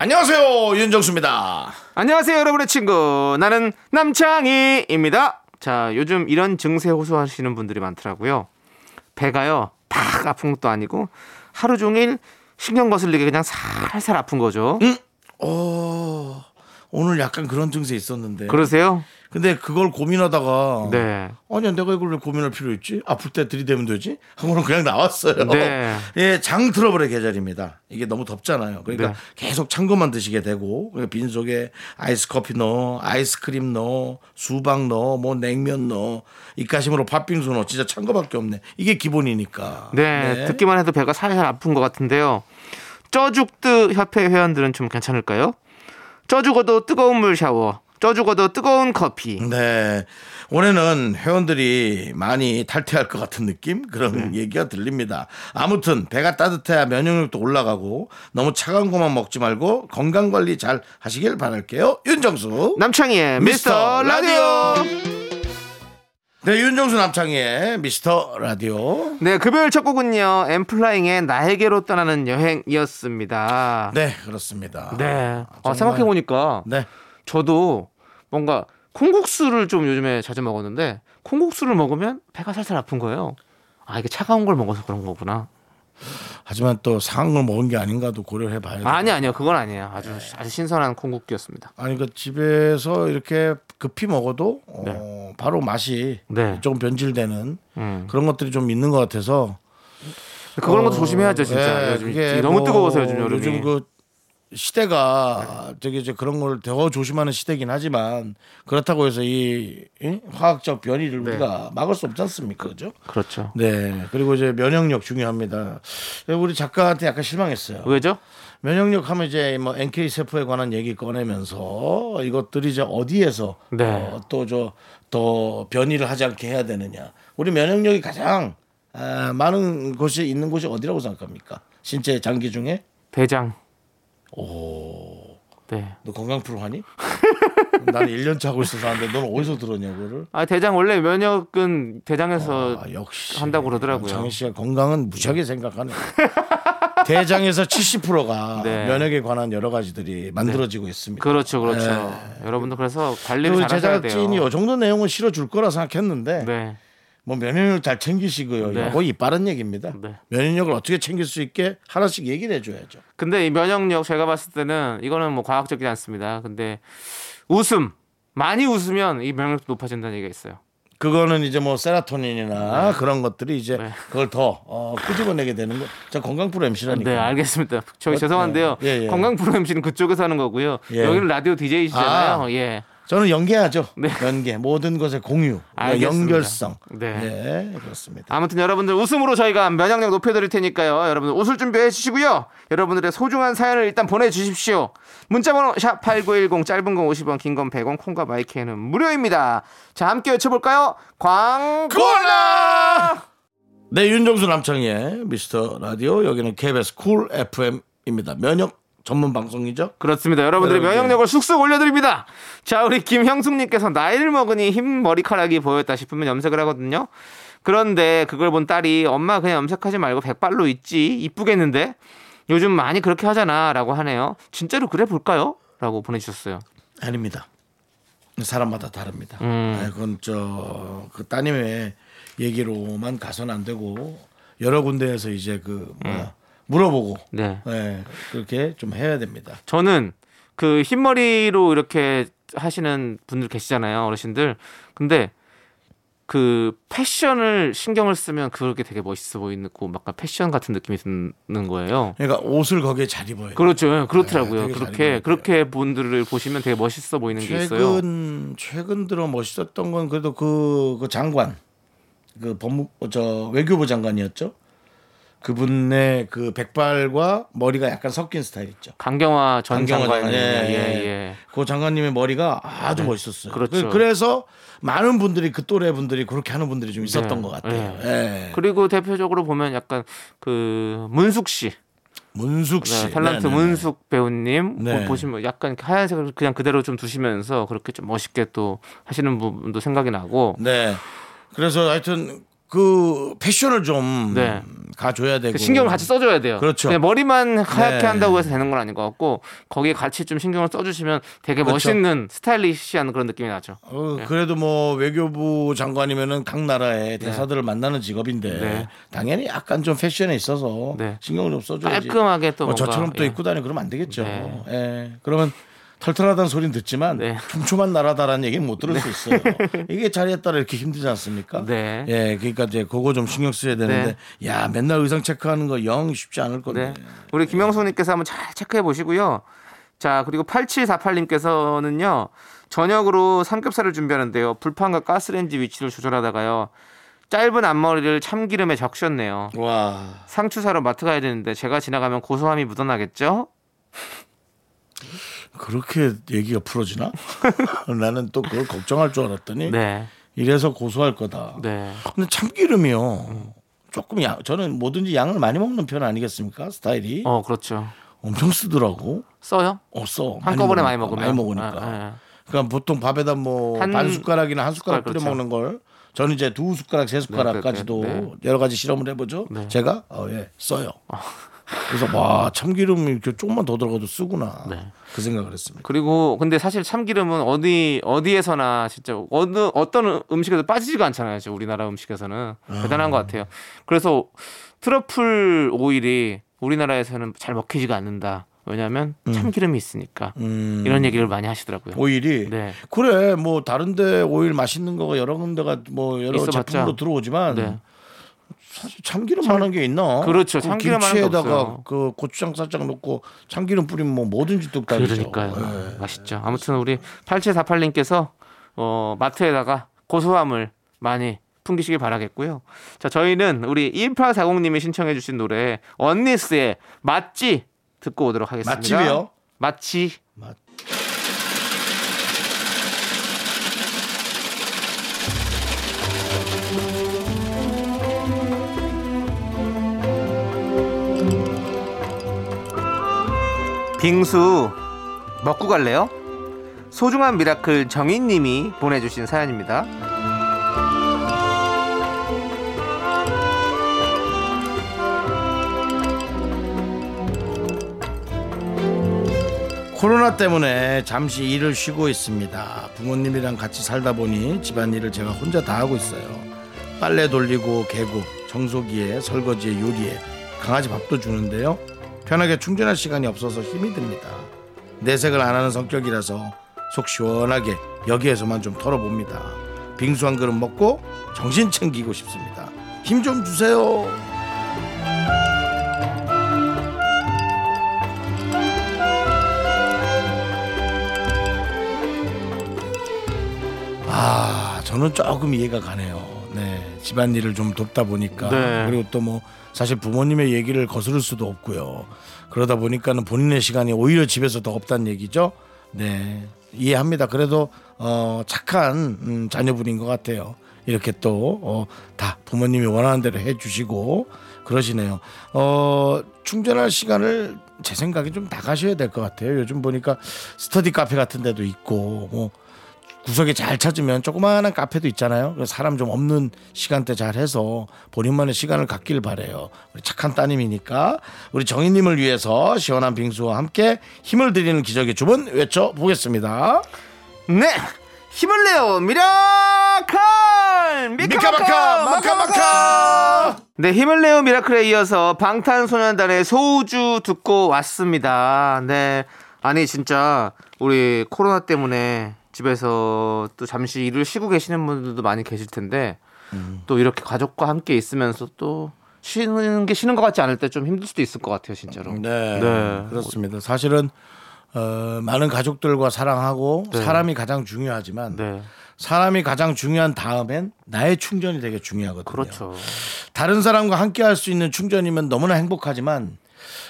안녕하세요 윤정수입니다. 안녕하세요, 여러분의 친구. 나는 남창희입니다. 자, 요즘 이런 증세 호소하시는 분들이 많더라고요. 배가요, 팍 아픈 것도 아니고 하루 종일 신경 거슬리게 그냥 살살 아픈 거죠. 어, 오늘 약간 그런 증세 있었는데. 그러세요? 근데 그걸 고민하다가 네. 아니야 내가 이걸 왜 고민할 필요 있지? 아플 때 들이대면 되지? 하고는 그냥 나왔어요. 네. 예, 장 트러블의 계절입니다. 이게 너무 덥잖아요. 그러니까 네. 계속 찬 것만 드시게 되고 그러니까 빈 속에 아이스 커피 넣어, 아이스크림 넣어, 수박 넣어, 뭐 냉면 넣어, 입가심으로 팥빙수 넣어. 진짜 찬 거밖에 없네. 이게 기본이니까. 네, 듣기만 해도 배가 살살 아픈 것 같은데요. 쪄죽드 협회 회원들은 좀 괜찮을까요? 쪄 죽어도 뜨거운 물 샤워, 쪄 죽어도 뜨거운 커피. 네. 올해는 회원들이 많이 탈퇴할 것 같은 느낌? 그런 네. 얘기가 들립니다. 아무튼 배가 따뜻해야 면역력도 올라가고 너무 차가운 것만 먹지 말고 건강 관리 잘 하시길 바랄게요. 윤정수. 남창희의 미스터 미스터 라디오. 네, 윤정수 남창희의 미스터 라디오. 네, 금요일 첫 곡은요. 엠플라잉의 나에게로 떠나는 여행이었습니다. 네, 그렇습니다. 네. 아. 생각해보니까 네. 저도 뭔가 콩국수를 좀 요즘에 자주 먹었는데 콩국수를 먹으면 배가 살살 아픈 거예요. 아, 이게 차가운 걸 먹어서 그런 거구나. 하지만 또 상한 걸 먹은 게 아닌가도 고려해 봐야 돼요. 아니, 아니요. 그건 아니에요. 아주, 아주 신선한 콩국수였습니다. 아니 그 집에서 이렇게 급히 먹어도 어, 바로 맛이 네. 조금 변질되는 음. 그런 것들이 좀 있는 것 같아서 그런 것도 어, 조심해야죠, 진짜. 예, 요즘 너무 뭐 뜨거워서 요즘 여름이. 요즘 그 시대가 되게 이제 그런 걸 더 조심하는 시대긴 하지만 그렇다고 해서 이 이 화학적 변이를 네. 우리가 막을 수 없지 않습니까, 그죠? 그렇죠. 네. 그리고 이제 면역력 중요합니다. 우리 작가한테 약간 실망했어요. 왜죠? 면역력 하면 이제 뭐 NK 세포에 관한 얘기 꺼내면서 이것들이 이제 어디에서 네. 또저 더 변이를 하지 않게 해야 되느냐. 우리 면역력이 가장 아, 많은 곳이 있는 곳이 어디라고 생각합니까? 신체 장기 중에 대장. 네. 너 건강 프로 하니? 나는 1년 차고 있어서 하는데 너는 어디서 들었냐 그거를? 아, 대장 원래 면역은 대장에서 아, 역시 한다고 그러더라고요. 장희 씨가 건강은 무지하게 생각하네. 대장에서 70%가 네. 면역에 관한 여러 가지들이 만들어지고 있습니다. 그렇죠, 그렇죠. 여러분도 그래서 관리를 우리 잘 하셔야 제작진이 돼요. 이 정도 내용은 실어줄 거라 생각했는데 네. 뭐 면역력 잘 챙기시고요. 네. 이 빠른 얘기입니다. 네. 면역력을 어떻게 챙길 수 있게 하나씩 얘기를 해줘야죠. 근데 이 면역력 제가 봤을 때는 이거는 뭐 과학적이지 않습니다. 근데 웃음 많이 웃으면 이 면역력도 높아진다는 얘기가 있어요. 그거는 이제 뭐 세라토닌이나 그런 것들이 이제 네. 그걸 더 어, 끄집어내게 되는 거. 저 건강 프로 MC라니까. 네, 알겠습니다. 저기 죄송한데요. 예, 예. 건강 프로 MC는 그쪽에서 하는 거고요. 예. 여기는 라디오 DJ시잖아요. 아. 예. 저는 연계하죠. 네. 연계 모든 것의 공유, 알겠습니다. 연결성. 네. 예, 그렇습니다. 아무튼 여러분들 웃음으로 저희가 면역력 높여드릴 테니까요. 여러분들 웃을 준비해 주시고요. 여러분들의 소중한 사연을 일단 보내주십시오. 문자번호 샵 #8910 짧은 건 50원, 긴 건 100원, 콩과 마이크는 무료입니다. 자, 함께 외쳐볼까요? 광고라! 네, 윤정수 남창희의 미스터 라디오 여기는 KBS Cool FM입니다. 면역 전문 방송이죠. 그렇습니다. 여러분들의 네, 면역력을 쑥쑥 올려드립니다. 자, 우리 김형숙님께서 나이를 먹으니 흰 머리카락이 보였다 싶으면 염색을 하거든요. 그런데 그걸 본 딸이 엄마 그냥 염색하지 말고 백발로 있지 이쁘겠는데 요즘 많이 그렇게 하잖아라고 하네요. 진짜로 그래 볼까요? 라고 보내주셨어요. 아닙니다. 사람마다 다릅니다. 음. 아, 그건 저그 따님의 얘기로만 가서는 안 되고 여러 군데에서 이제 그 뭐야 물어보고 네. 네, 그렇게 좀 해야 됩니다. 저는 그 흰머리로 이렇게 하시는 분들 계시잖아요, 어르신들. 근데 그 패션을 신경을 쓰면 그렇게 되게 멋있어 보이고 막 패션 같은 느낌이 드는 거예요. 그러니까 옷을 거기에 잘 입어요. 그렇죠. 그렇더라고요. 네, 그렇게. 그렇게 분들을 보시면 되게 멋있어 보이는 게 있어요. 최근 최근 들어 멋있었던 건 그래도 그, 그 장관 그 법무 저 외교부 장관이었죠. 그분의 그 백발과 머리가 약간 섞인 스타일 있죠. 강경화 전. 장관, 예, 예, 예. 그 장관님의 머리가 아주 멋있었어요. 그렇죠. 그- 그래서 많은 분들이 그 또래 분들이 그렇게 하는 분들이 좀 있었던 네. 것 같아요. 예. 예. 그리고 대표적으로 보면 약간 그 문숙 씨, 문숙 씨, 네, 탤런트 네, 네, 네. 문숙 배우님 네. 보- 보시면 약간 하얀색을 그냥 그대로 좀 두시면서 그렇게 좀 멋있게 또 하시는 부분도 생각이 나고 네. 그래서 하여튼 그 패션을 좀 네. 가줘야 되고 신경을 같이 써줘야 돼요. 그렇죠. 머리만 하얗게 네. 한다고 해서 되는 건 아닌 것 같고 거기에 같이 좀 신경을 써주시면 되게 그렇죠. 멋있는 스타일리시한 그런 느낌이 나죠. 어, 그래도 뭐 외교부 장관이면은 각 나라의 대사들을 만나는 직업인데 네. 당연히 약간 좀 패션에 있어서 네. 신경을 좀 써줘야지. 깔끔하게 또 뭐 저처럼 또 예. 입고 다니고 그러면 안 되겠죠. 네. 예. 그러면 털털하다는 소리는 듣지만 네. 촘촘한 나라다라는 얘기는 못 들을 수 있어요. 이게 자리에 따라 이렇게 힘들지 않습니까? 네. 예, 그러니까 이제 그거 좀 신경 써야 되는데, 야 맨날 의상 체크하는 거 영 쉽지 않을 건데. 네. 우리 김영수님께서 한번 잘 체크해 보시고요. 자, 그리고 8748님께서는요, 저녁으로 삼겹살을 준비하는데요. 불판과 가스레인지 위치를 조절하다가요. 짧은 앞머리를 참기름에 적셨네요. 와, 상추 사러 마트 가야 되는데 제가 지나가면 고소함이 묻어나겠죠? 그렇게 얘기가 풀어지나? 나는 또 그걸 걱정할 줄 알았더니 네. 이래서 고소할 거다. 네. 근데 참기름이요. 조금 양, 저는 뭐든지 양을 많이 먹는 편 아니겠습니까? 스타일이 어, 그렇죠. 엄청 쓰더라고. 써요? 어, 써. 한꺼번에 많이 먹으면. 많이 먹으니까. 아, 아. 그러니까 보통 밥에다 뭐한반 숟가락이나 한 숟가락 뿌려 그렇죠. 먹는 걸 저는 이제 두 숟가락 세 숟가락까지도 네, 네, 네. 여러 가지 실험을 해보죠. 네. 제가 어, 예 써요. 그래서 와 참기름 이렇게 조금만 더 들어가도 쓰구나. 네. 그 생각을 했습니다. 그리고 근데 사실 참기름은 어디 어디에서나 진짜 어느 어떤 음식에도 빠지지가 않잖아요. 지금 우리나라 음식에서는 대단한 것 같아요. 그래서 트러플 오일이 우리나라에서는 잘 먹히지가 않는다. 왜냐하면 참기름이 있으니까 음, 이런 얘기를 많이 하시더라고요. 오일이 네. 그래 뭐 다른데 오일 맛있는 거가 여러 군데가 뭐 여러. 제품으로 들어오지만 네. 사실 참기름만한 게 있나? 그렇죠. 그 참기름만한 게 김치에다가. 그 고추장 살짝 넣고 참기름 뿌리면 뭐 뭐든지 뚝딱이죠. 그러니까요. 예. 맛있죠. 아무튼 우리 8748님께서 어, 마트에다가 고소함을 많이 풍기시길 바라겠고요. 자, 저희는 우리 1840님이 신청해 주신 노래 언니스의 맛지 듣고 오도록 하겠습니다. 맛집이요? 맛지. 맛. 빙수 먹고 갈래요? 소중한 Miracle 정인님이 보내주신 사연입니다. 코로나 때문에 잠시 일을 쉬고 있습니다. 부모님이랑 같이 살다 보니 집안일을 제가 혼자 다 하고 있어요. 빨래 돌리고 개고 청소기에 설거지에 요리에 강아지 밥도 주는데요. 편하게 충전할 시간이 없어서 힘이 듭니다. 내색을 안 하는 성격이라서 속 시원하게 여기에서만 좀 털어봅니다. 빙수 한 그릇 먹고 정신 챙기고 싶습니다. 힘 좀 주세요. 아, 저는 조금 이해가 가네요. 네. 집안일을 좀 돕다 보니까. 네. 그리고 또 뭐 사실 부모님의 얘기를 거스를 수도 없고요. 그러다 보니까는 본인의 시간이 오히려 집에서 더 없다는 얘기죠. 네. 이해합니다. 그래도 어, 착한 음, 자녀분인 것 같아요. 이렇게 또, 어, 다 부모님이 원하는 대로 해 주시고 그러시네요. 어, 충전할 시간을 제 생각에 좀 나가셔야 될 것 같아요. 요즘 보니까 스터디 카페 같은 데도 있고, 뭐, 구석에 잘 찾으면 조그마한 카페도 있잖아요. 그래서 사람 좀 없는 시간대 잘 해서 본인만의 시간을 갖길 바래요. 우리 착한 따님이니까 우리 정희님을 위해서 시원한 빙수와 함께 힘을 드리는 기적의 주문 외쳐 보겠습니다. 네, 힘을 내요 미라클 미카마카 마카마카. 네, 힘을 내요 Miracle에 이어서 방탄소년단의 소우주 듣고 왔습니다. 네, 아니 진짜 우리 코로나 때문에 집에서 또 잠시 일을 쉬고 계시는 분들도 많이 계실 텐데 또 이렇게 가족과 함께 있으면서 또 쉬는 게 쉬는 것 같지 않을 때 좀 힘들 수도 있을 것 같아요, 진짜로. 네, 네. 그렇습니다. 사실은 어, 많은 가족들과 사랑하고 네. 사람이 가장 중요하지만 네. 사람이 가장 중요한 다음엔 나의 충전이 되게 중요하거든요. 그렇죠. 다른 사람과 함께 할 수 있는 충전이면 너무나 행복하지만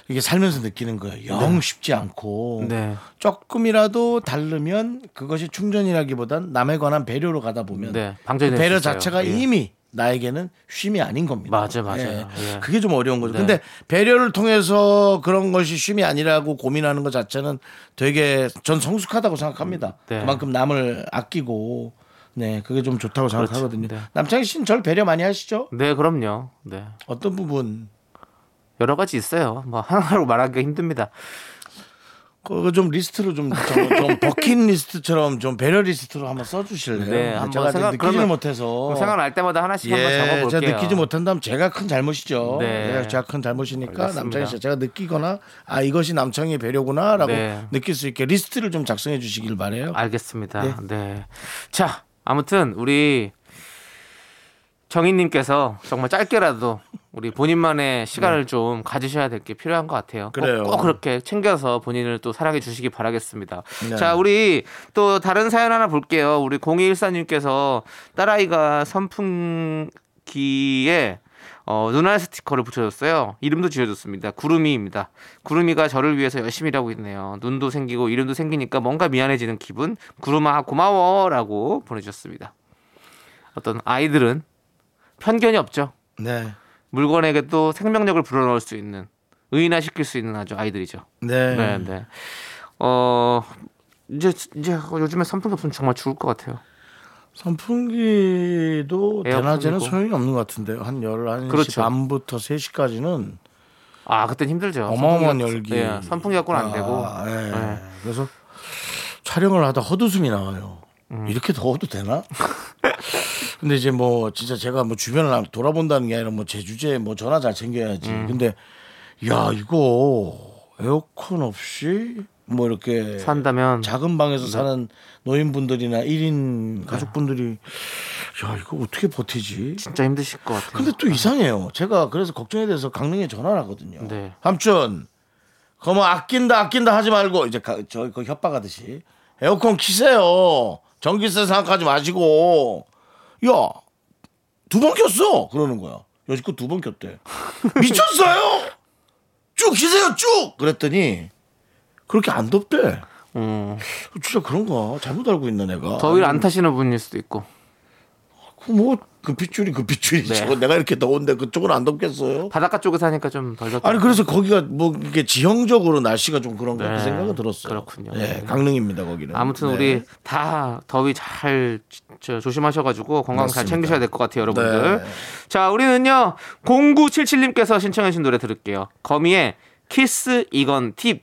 이게 살면서 느끼는 거예요. 영 쉽지 않고 네. 조금이라도 다르면 그것이 충전이라기보단 남에 관한 배려로 가다 보면 네. 그 방전이 될수 배려. 자체가 예. 이미 나에게는 쉼이 아닌 겁니다. 맞아, 맞아요. 예. 그게 좀 어려운 거죠. 네. 근데 배려를 통해서 그런 것이 쉼이 아니라고 고민하는 것 자체는 되게 전 성숙하다고 생각합니다. 네. 그만큼 남을 아끼고 네, 그게 좀 좋다고 생각하거든요. 네. 남창희 씨는 절 배려 많이 하시죠? 네, 그럼요. 네. 어떤 부분? 여러 가지 있어요. 뭐 하나로 말하기가 힘듭니다. 그거 좀 리스트로 좀, 좀, 좀 버킷 리스트처럼 좀 배려 리스트로 한번 써주실래요? 네, 한번 제가 생각- 그러면 못해서 생각날 때마다 하나씩 한번 예, 적어볼게요. 제가 느끼지 못한다면 제가 큰 잘못이죠. 네. 네, 제가 큰 잘못이니까 알겠습니다. 남창희 씨 제가 느끼거나 아 이것이 남창희의 배려구나라고 네. 느낄 수 있게 리스트를 좀 작성해 주시길 바래요. 알겠습니다. 네. 네. 자, 아무튼 우리 정인님께서 정말 짧게라도 우리 본인만의 시간을 좀 가지셔야 될 게 필요한 것 같아요. 꼭- 네. 그래요. 꼭, 그렇게 챙겨서 본인을 또 사랑해 주시기 바라겠습니다. 네. 자, 우리 또 다른 사연 하나 볼게요. 우리 0214님께서 딸아이가 선풍기에 어, 눈알 스티커를 붙여줬어요. 이름도 지어줬습니다. 구름이입니다. 구름이가 저를 위해서 열심히 일하고 있네요. 눈도 생기고 이름도 생기니까 뭔가 미안해지는 기분. 구름아 고마워라고 보내주셨습니다. 어떤 아이들은 편견이 없죠. 네, 물건에게 또 생명력을 불어넣을 수 있는 의인화시킬 수 있는 아주 아이들이죠. 네, 네, 네. 어 이제 이제 요즘에 선풍기 없으면 정말 죽을 것 같아요. 선풍기도 대낮에는. 소용이 없는 것 같은데요. 한 11시 그렇죠. 반부터 3시까지는 아 그땐 힘들죠. 어마어마한 선풍기가- 열기. 예, 선풍기 갖고는 안 되고. 아, 예. 네. 그래서 촬영을 하다 헛웃음이 나와요. 음. 이렇게 더워도 되나? 근데 이제 뭐 진짜 제가 뭐 주변을 돌아본다는 게 아니라 뭐 제 주제에 뭐 전화 잘 챙겨야지. 음. 근데 야 이거 에어컨 없이 뭐 이렇게 산다면 작은 방에서 네. 사는 노인분들이나 1인 가족분들이 야 이거 어떻게 버티지? 진짜 힘드실 것 같아요. 근데 또 이상해요. 제가 그래서 걱정에 대해서 강릉에 전화를 하거든요. 네. 삼촌, 그거 뭐 아낀다 아낀다 하지 말고 이제 가, 저그 협박하듯이 에어컨 키세요. 전기세 생각하지 마시고 야 두번 켰어 그러는 거야. 여지껏 두번 켰대. 미쳤어요? 쭉 키세요 쭉. 그랬더니 그렇게 안 덥대. 음, 진짜 그런가? 잘못 알고 있나 내가. 더위를 안 타시는 분일 수도 있고. 뭐 그 빗줄이 그 빗줄이죠. 네. 내가 이렇게 더운데 그쪽은 안 덥겠어요? 바닷가 쪽에 사니까 좀 덜 덥다. 아니 그래서 거기가 뭐 이게 지형적으로 날씨가 좀 그런가 네. 그 생각은 들었어요. 그렇군요. 네, 네. 강릉입니다 거기는. 아무튼 네. 우리 다 더위 잘 저, 조심하셔가지고 건강 잘 맞습니다. 챙기셔야 될 것 같아요, 여러분들. 네. 자, 우리는요 0977님께서 신청해주신 노래 들을게요. 거미의 키스 이건 팁.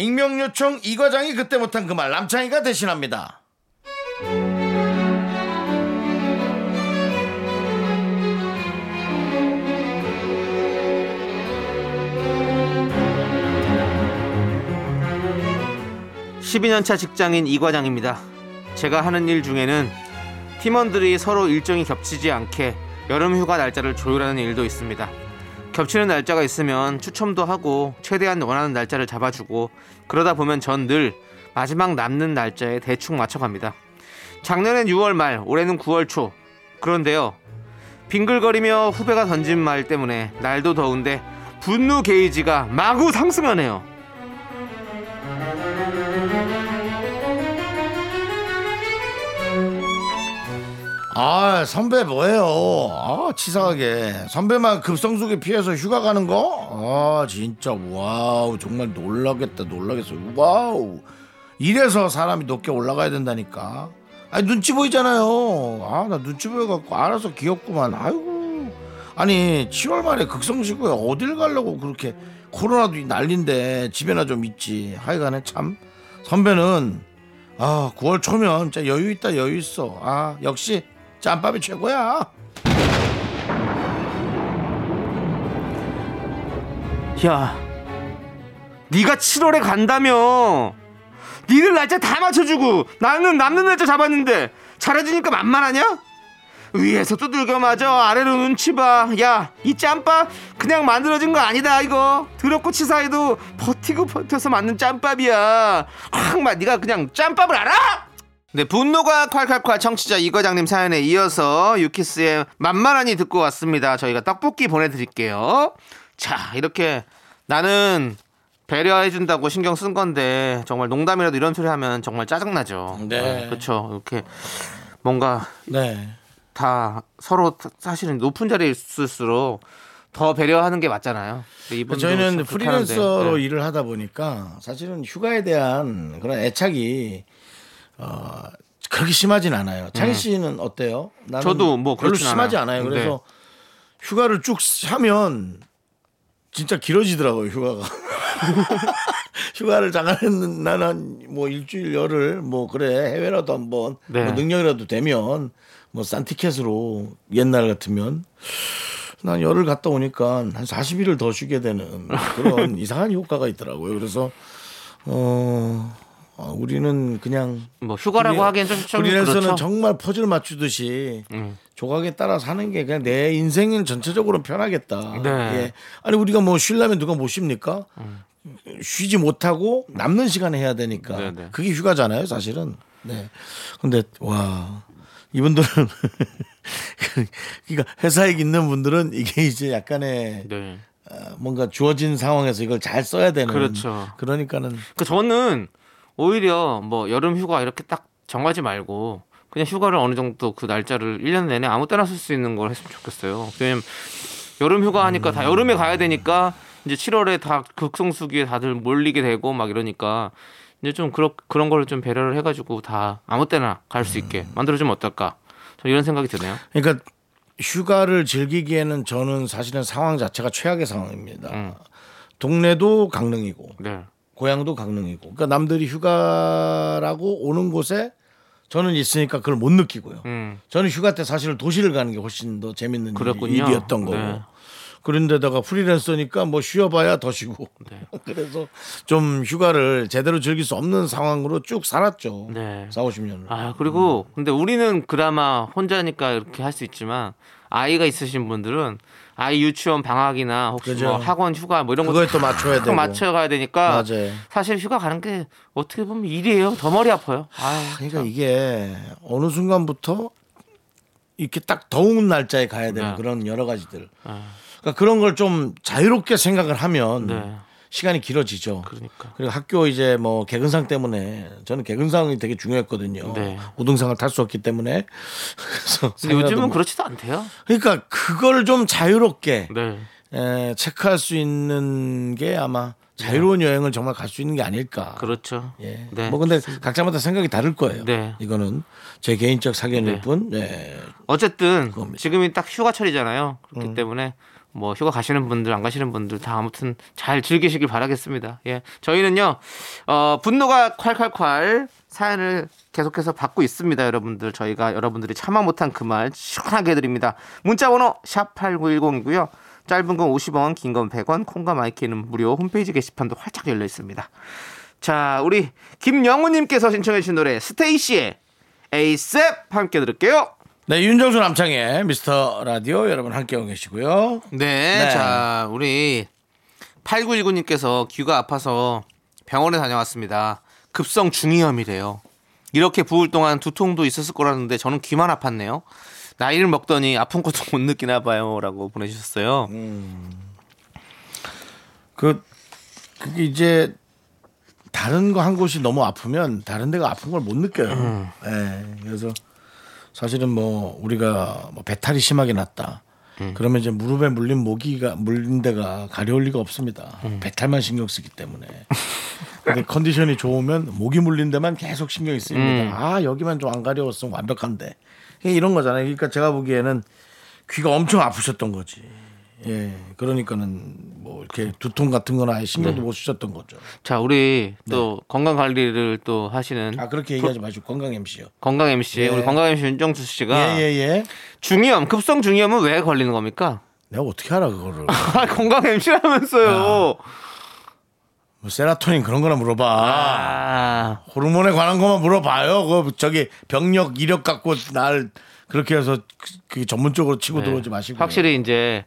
익명 요청 이 과장이 그때 못한 그 말 남창희가 대신합니다. 십이 년차 직장인 이 과장입니다. 제가 하는 일 중에는 팀원들이 서로 일정이 겹치지 않게 여름 휴가 날짜를 조율하는 일도 있습니다. 겹치는 날짜가 있으면 추첨도 하고 최대한 원하는 날짜를 잡아주고 그러다 보면 전 늘 마지막 남는 날짜에 대충 맞춰갑니다. 작년엔 6월 말, 올해는 9월 초. 그런데요. 빙글거리며 후배가 던진 말 때문에 날도 더운데 분노 게이지가 마구 상승하네요. 아 선배 뭐예요? 아 치사하게 선배만 극성수기 피해서 휴가 가는 거? 아 진짜 와우 정말 놀라겠다 놀라겠어 와우 이래서 사람이 높게 올라가야 된다니까 아니 눈치 보이잖아요. 아 나 눈치 보여갖고 알아서 귀엽구만. 아이고 아니 7월 말에 극성시고에 어딜 가려고 그렇게 코로나도 난린데 집에나 좀 있지. 하여간에 참 선배는 아 9월 초면 진짜 여유 있다 여유 있어. 아 역시 짬밥이 최고야. 야, 네가 7월에 간다며. 니들 날짜 다 맞춰주고 나는 남는 날짜 잡았는데 잘해주니까 만만하냐? 위에서 두들겨 맞아 아래로 눈치 봐. 야, 이 짬밥 그냥 만들어진 거 아니다 이거. 더럽고 치사해도 버티고 버텨서 만든 짬밥이야. 확마 네가 그냥 짬밥을 알아? 네, 분노가 콸콸콸 청취자 이과장님 사연에 이어서 유키스의 만만하니 듣고 왔습니다. 저희가 떡볶이 보내드릴게요. 자, 이렇게 나는 배려해준다고 신경 쓴 건데 정말 농담이라도 이런 소리 하면 정말 짜증나죠. 네. 그렇죠. 이렇게 뭔가 네. 다 서로 사실은 높은 자리에 있을수록 더 배려하는 게 맞잖아요. 저희는. 프리랜서로 네. 일을 하다 보니까 사실은 휴가에 대한 그런 애착이 어 그렇게 심하진 않아요. 창희 씨는 어때요? 음. 저도 뭐 별로 그렇진 심하지 않아요. 않아요. 그래서 휴가를 쭉 하면 진짜 길어지더라고요 휴가가. 휴가를 잠깐 나는 뭐 일주일 열흘 뭐 그래 해외라도 한번 네. 뭐 능력이라도 되면 뭐 싼 티켓으로 옛날 같으면 난 열흘 갔다 오니까 한 40일을 더 쉬게 되는 그런 이상한 효과가 있더라고요. 그래서 어, 어, 우리는 그냥 뭐 휴가라고 하기엔 좀, 좀 프리랜서는 그렇죠. 정말 퍼즐 맞추듯이 음. 조각에 따라 사는 게 그냥 내 인생은 전체적으로 편하겠다. 네. 예. 아니 우리가 뭐 쉬려면 누가 못 쉽니까? 쉬지 못하고 남는 시간에 해야 되니까 네, 네. 그게 휴가잖아요, 사실은. 네. 근데 와 이분들은 그러니까 회사에 있는 분들은 이게 이제 약간의 네. 어, 뭔가 주어진 상황에서 이걸 잘 써야 되는 그렇죠. 그러니까는 그 저는 오히려 뭐 여름 휴가 이렇게 딱 정하지 말고 그냥 휴가를 어느 정도 그 날짜를 1년 내내 아무 때나 쓸 수 있는 걸 했으면 좋겠어요. 왜냐면 여름 휴가 하니까 다 여름에 가야 되니까 이제 7월에 다 극성수기에 다들 몰리게 되고 막 이러니까 이제 좀 그런 그런 걸 좀 배려를 해가지고 다 아무 때나 갈 수 있게 만들어주면 어떨까? 저 이런 생각이 드네요. 그러니까 휴가를 즐기기에는 저는 사실은 상황 자체가 최악의 상황입니다. 음. 동네도 강릉이고 네. 고향도 강릉이고 그러니까 남들이 휴가라고 오는 곳에 저는 있으니까 그걸 못 느끼고요. 음. 저는 휴가 때 사실 도시를 가는 게 훨씬 더 재밌는 그렇군요. 일이었던 거고. 네. 그런데다가 프리랜서니까 뭐 쉬어봐야 더 쉬고. 네. 그래서 좀 휴가를 제대로 즐길 수 없는 상황으로 쭉 살았죠. 네. 4, 50년을. 아 그리고 근데 우리는 그나마 혼자니까 이렇게 할 수 있지만 아이가 있으신 분들은 아이 유치원 방학이나 혹시 그죠. 뭐 학원 휴가 뭐 이런 그거에 거또 맞춰야 딱 되고. 맞춰가야 되니까 맞아요. 사실 휴가 가는 게 어떻게 보면 일이에요. 더 머리 아파요. 아 그러니까 이게 어느 순간부터 이렇게 딱 더운 날짜에 가야 되는 네. 그런 여러 가지들. 아, 그러니까 그런 걸 좀 자유롭게 생각을 하면 네. 시간이 길어지죠. 그러니까 그리고 학교 이제 뭐 개근상 때문에 저는 개근상이 되게 중요했거든요. 네. 우등상을 탈 수 없기 때문에 그래서 근데 요즘은 뭐- 그렇지도 않대요. 그러니까 그걸 좀 자유롭게 네. 에, 체크할 수 있는 게 아마 자유로운 여행을 정말 갈 수 있는 게 아닐까. 그렇죠. 예. 네. 뭐 근데 각자마다 생각이 다를 거예요. 네. 이거는 제 개인적 사견일 네. 뿐. 네. 어쨌든 그겁니다. 지금이 딱 휴가철이잖아요. 그렇기 음. 때문에 뭐 휴가 가시는 분들 안 가시는 분들 다 아무튼 잘 즐기시길 바라겠습니다. 예. 저희는요. 어, 분노가 콸콸콸 사연을 계속해서 받고 있습니다, 여러분들. 저희가 여러분들이 차마 못한 그 말 시원하게 해 드립니다. 문자 번호 샵 #8910이고요. 짧은 건 50원, 긴 건 100원, 콩과 마이케이는 무료. 홈페이지 게시판도 활짝 열려 있습니다. 자, 우리 김영우 님께서 신청해 주신 노래 스테이씨의 에이셉 함께 들을게요. 네, 윤정수 남창의 미스터 라디오 여러분 함께하고 계시고요. 네, 네. 자, 우리 8919님께서 귀가 아파서 병원에 다녀왔습니다. 급성 중이염이래요. 이렇게 부을 동안 두통도 있었을 거라는데 저는 귀만 아팠네요. 나이를 먹더니 아픈 것도 못 느끼나 봐요. 라고 보내주셨어요. 그 그게 이제 다른 거 한 곳이 너무 아프면 다른 데가 아픈 걸 못 느껴요. 예. 그래서 사실은 뭐 우리가 뭐 배탈이 심하게 났다. 그러면 이제 무릎에 물린 모기가 물린 데가 가려울 리가 없습니다. 배탈만 신경 쓰기 때문에. 근데 컨디션이 좋으면 모기 물린 데만 계속 신경이 쓰입니다. 아 여기만 좀 안 가려웠으면 완벽한데 이런 거잖아요. 그러니까 제가 보기에는 귀가 엄청 아프셨던 거지. 예, 그러니까는 뭐 이렇게 두통 같은 건 아예 신경도 못 쓰셨던 거죠. 자, 우리 또 건강 관리를 또 하시는 아 그렇게 얘기하지 마시고 건강 MC요. 건강 MC 예. 우리 건강 MC 윤정수 씨가 예 예 예. 중이염, 급성 중이염은 왜 걸리는 겁니까? 내가 어떻게 알아 그거를? 아, 건강 MC라면서요. 뭐 세라토닌 그런 거나 물어봐. 아, 호르몬에 관한 것만 물어봐요. 그 저기 병력 이력 갖고 날 그렇게 해서 그, 그 전문적으로 치고 네. 들어오지 마시고. 확실히 이제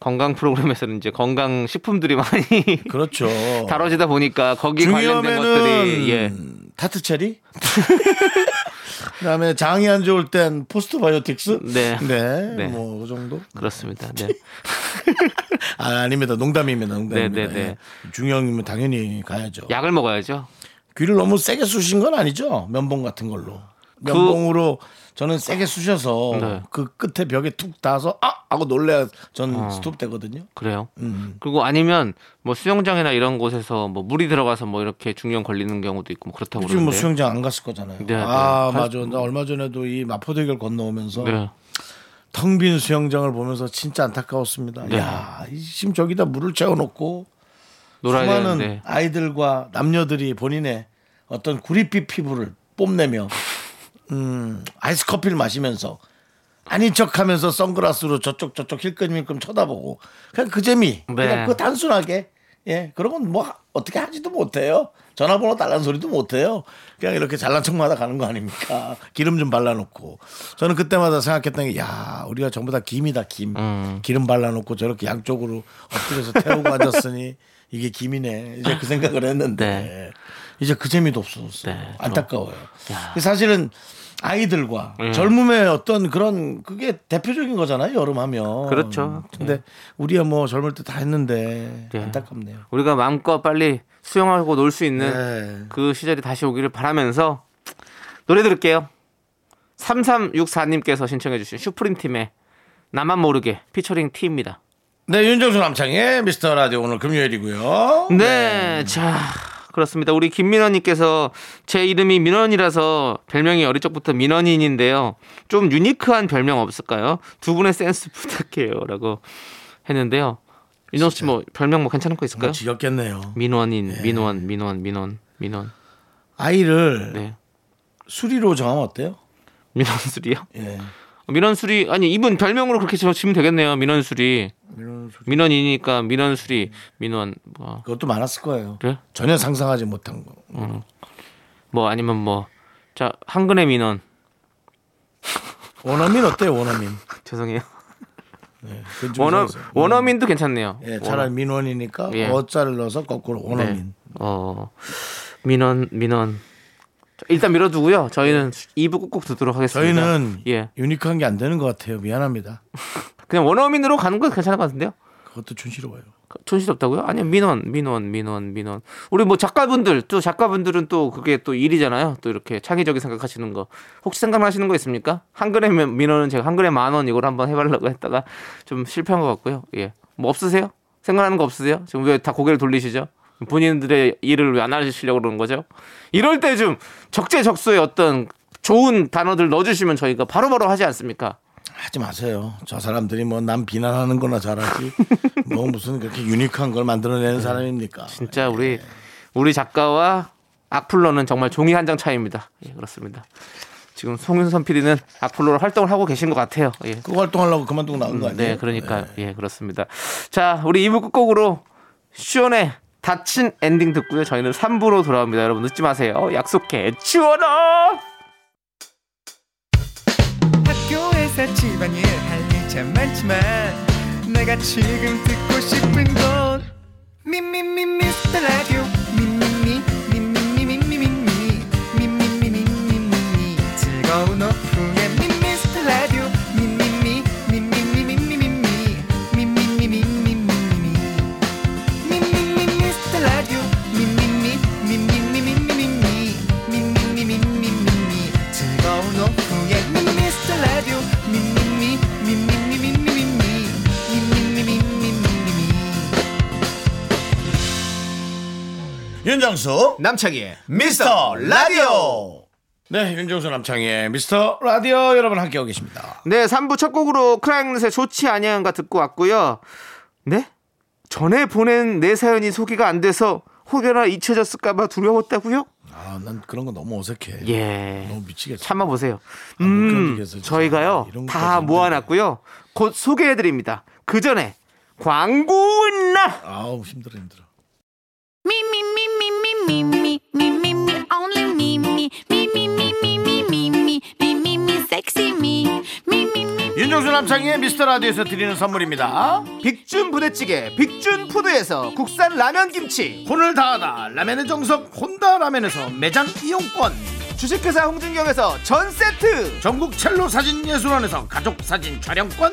건강 프로그램에서는 이제 건강 식품들이 많이 그렇죠. 다뤄지다 보니까 거기 관련된 것들이 예. 타트 체리. 그다음에 장이 안 좋을 땐 포스트 바이오틱스. 네. 네. 네. 뭐그 정도. 그렇습니다. 네. 아 아닙니다. 농담입니다. 농담입니다. 네, 네, 네. 예. 중이염이면 당연히 가야죠. 약을 먹어야죠. 귀를 너무 세게 쑤신 건 아니죠? 면봉 같은 걸로. 면봉으로 저는 세게 쑤셔서 네. 그 끝에 벽에 툭 닿아서 아 하고 놀래야 전 어. 스톱 되거든요. 그래요. 음. 그리고 아니면 뭐 수영장이나 이런 곳에서 뭐 물이 들어가서 뭐 이렇게 중이염 걸리는 경우도 있고 뭐 그렇다고 뭐 그러는데. 수영장 안 갔을 거잖아요. 네, 네. 아 갈- 맞아. 나 얼마 전에도 이 마포대교를 건너오면서 네. 텅빈 수영장을 보면서 진짜 안타까웠습니다. 네. 야, 이 지금 저기다 물을 채워놓고 수많은 되는데. 아이들과 남녀들이 본인의 어떤 구릿빛 피부를 뽐내며 음, 아이스 커피를 마시면서 아닌 척 하면서 선글라스로 저쪽 저쪽 힐끔힐끔 쳐다보고. 그냥 그 재미. 네. 그냥 그 단순하게. 예 그런 건뭐 어떻게 하지도 못해요. 전화번호 달라는 소리도 못해요. 그냥 이렇게 잘난 척마다 가는 거 아닙니까? 기름 좀 발라놓고. 저는 그때마다 생각했던 게 야 우리가 전부 다 김이다 김. 음. 기름 발라놓고 저렇게 양쪽으로 엎드려서 태우고 앉았으니 이게 김이네. 이제 그 생각을 했는데 네. 이제 그 재미도 없어졌어요. 네, 안타까워요. 야. 사실은 아이들과 음. 젊음의 어떤 그런 그게 대표적인 거잖아요 여름 하면 그렇죠. 근데 우리야 뭐 젊을 때 다 했는데 네. 안타깝네요 우리가 마음껏 빨리 수영하고 놀 수 있는 네. 그 시절이 다시 오기를 바라면서 노래 들을게요. 3364님께서 신청해 주신 슈프림 팀의 나만 모르게 피처링 T입니다. 네 윤정수 남창의 미스터 라디오 오늘 금요일이고요 네, 자 그렇습니다. 우리 김민원님께서 제 이름이 민원이라서 별명이 어릴 적부터 민원인인데요. 좀 유니크한 별명 없을까요? 두 분의 센스 부탁해요라고 했는데요. 윤정수 씨뭐 별명 뭐 괜찮은 거 있을까요? 뭐 지겹겠네요 민원인, 민원, 민원, 민원, 민원. 아이를 네, 수리로 정하면 어때요 민원술이요? 예 민원술이 아니 이분 별명으로 그렇게 지으면 되겠네요. 이런 소리. 민원이니까 민원술이 민원 뭐, 그것도 많았을 거예요 그래? 전혀 상상하지 못한 거뭐 아니면 뭐 자 한근의 민원 원어민 어때요 원어민 죄송해요. 좀 원어. 원어민도 괜찮네요. 예, 차라리 민원이니까 예. 어자를 넣어서 거꾸로 네. 원어민 어 민원 민원 자, 일단 밀어두고요. 저희는 2부 꼭꼭 듣도록 하겠습니다. 저희는 예. 유니크한 게 안 되는 것 같아요. 미안합니다. 그냥 원어민으로 가는 건 괜찮을 것 같은데요. 그것도 촌스러워요. 촌스럽다고요? 아니요 민원 민원 민원 민원. 우리 뭐 작가분들 또 작가분들은 또 그게 또 일이잖아요. 또 이렇게 창의적인 생각하시는 거. 혹시 생각나시는 거 있습니까? 한글의 민- 민원은 제가 한글의 만원 이걸 한번 해보려고 했다가 좀 실패한 것 같고요. 예뭐 없으세요? 생각나는 거 없으세요? 지금 왜 다 고개를 돌리시죠 본인들의 일을 왜 안 하시려고 그러는 거죠 이럴 때 좀 적재적소에 어떤 좋은 단어들 넣어주시면 저희가 바로 바로 하지 않습니까 하지 마세요 저 사람들이 뭐 남 비난하는 거나 잘하지 뭐 무슨 그렇게 유니크한 걸 만들어내는 사람입니까 진짜 우리 우리 작가와 악플러는 정말 종이 한 장 차이입니다. 예, 그렇습니다. 지금 송윤선 PD는 악플러로 활동을 하고 계신 것 같아요. 예. 그거 활동하려고 그만두고 나온 거 아니에요 네, 그러니까 예, 그렇습니다. 자, 우리 2부 끝곡으로 시원의 닫힌 엔딩 듣고요. 저희는 3부로 돌아옵니다. 여러분 늦지 마세요. 약속해. 치워라! 학교에서 집안일 할일참 많지만 내가 지금 듣고 싶은 건 미미미 미스터 라디오 미미미 미미미 미미미 미미미 미미미 즐거운 오후 윤정수 남창희의 미스터 라디오. 네, 윤정수 남창희의 미스터 라디오 여러분 함께하고 계십니다. 네, 3부 첫 곡으로 크라잉넛의 좋지 아니한가 듣고 왔고요. 네? 전에 보낸 내 사연이 소개가 안 돼서 혹여나 잊혀졌을까봐 두려웠다고요? 아, 난 그런 거 너무 어색해. 예. 너무 미치겠어. 참아 보세요. 못 음, 견디겠어요, 진짜. 저희가요, 다 모아놨고요. 곧 소개해드립니다. 그 전에 광고 있나? 아우 힘들어 힘들어. Me, me, me, me, me, me, only me, me, me, me, me, me, me, me, me, me, me, me, sexy me, me, me, me. 윤정수 남창희의 미스터 라디오에서 드리는 선물입니다. 빅준 부대찌개, 빅준 푸드에서 국산 라면 김치, 혼을 다하다 라멘의 정석 혼다 라멘에서 매장 이용권. 주식회사 홍진경에서 전 세트, 전국 첼로 사진 예술원에서 가족 사진 촬영권.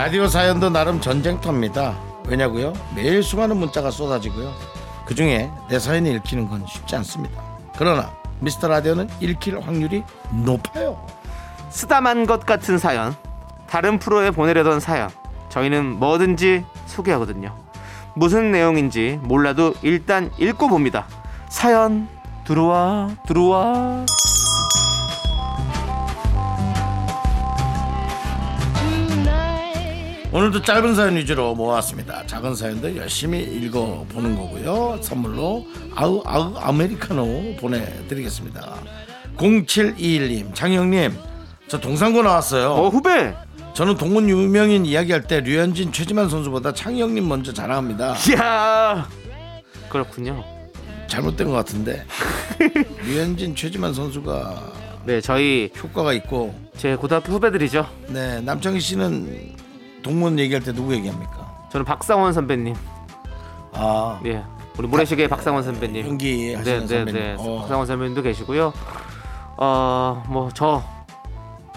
라디오 사연도 나름 전쟁터입니다. 왜냐고요? 매일 수많은 문자가 쏟아지고요. 그 중에 내 사연이 읽히는 건 쉽지 않습니다. 그러나 미스터 라디오는 읽힐 확률이 높아요. 쓰다만 것 같은 사연, 다른 프로에 보내려던 사연, 저희는 뭐든지 소개하거든요. 무슨 내용인지 몰라도 일단 읽고 봅니다. 사연 들어와 들어와. 오늘도 짧은 사연 위주로 모았습니다. 작은 사연들 열심히 읽어보는 거고요. 선물로 아우 아우 아메리카노 보내드리겠습니다. 0721님 장영님 저 동상고 나왔어요. 어 후배. 저는 동문 유명인 이야기할 때 류현진 최지만 선수보다 창영님 먼저 자랑합니다. 이야. 그렇군요. 잘못된 것 같은데 류현진 최지만 선수가 네 저희 효과가 있고 제 고등학교 후배들이죠. 네 남창희 씨는 동문 얘기할 때 누구 얘기합니까? 저는 박상원 선배님. 아 예. 우리 모래시계 박상원 선배님. 연기 하시는 네, 네, 선배님. 네. 어. 박상원 선배님도 계시고요. 어, 뭐 저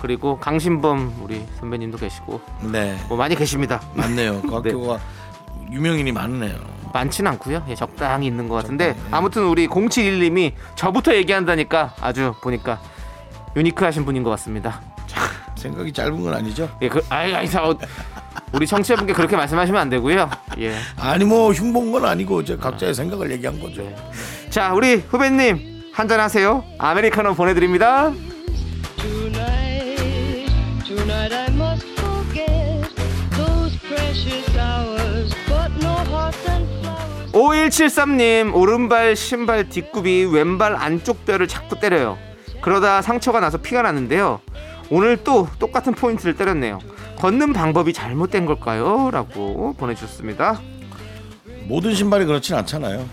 그리고 강신범 우리 선배님도 계시고 네 뭐 많이 계십니다. 맞네요. 그 학교가 유명인이 많네요. 많지는 않고요. 예, 적당히 있는 것 같은데 적당히. 아무튼 우리 071님이 저부터 얘기한다니까 아주 보니까 유니크하신 분인 것 같습니다. 생각이 짧은 건 아니죠? 예, 그 아이 아이 저 우리 청취자분께 그렇게 말씀하시면 안 되고요. 예. 아니 뭐 흉본 건 아니고 이제 각자의 생각을 얘기한 거죠. 네. 자, 우리 후배님 한잔 하세요. 아메리카노 보내드립니다. Tonight, tonight I must forget those precious hours, but no hearts and flowers. 5173님 오른발 신발 뒷굽이 왼발 안쪽 뼈를 자꾸 때려요. 그러다 상처가 나서 피가 나는데요. 오늘 또 똑같은 포인트를 때렸네요. 걷는 방법이 잘못된 걸까요? 라고 보내주셨습니다. 모든 신발이 그렇진 않잖아요.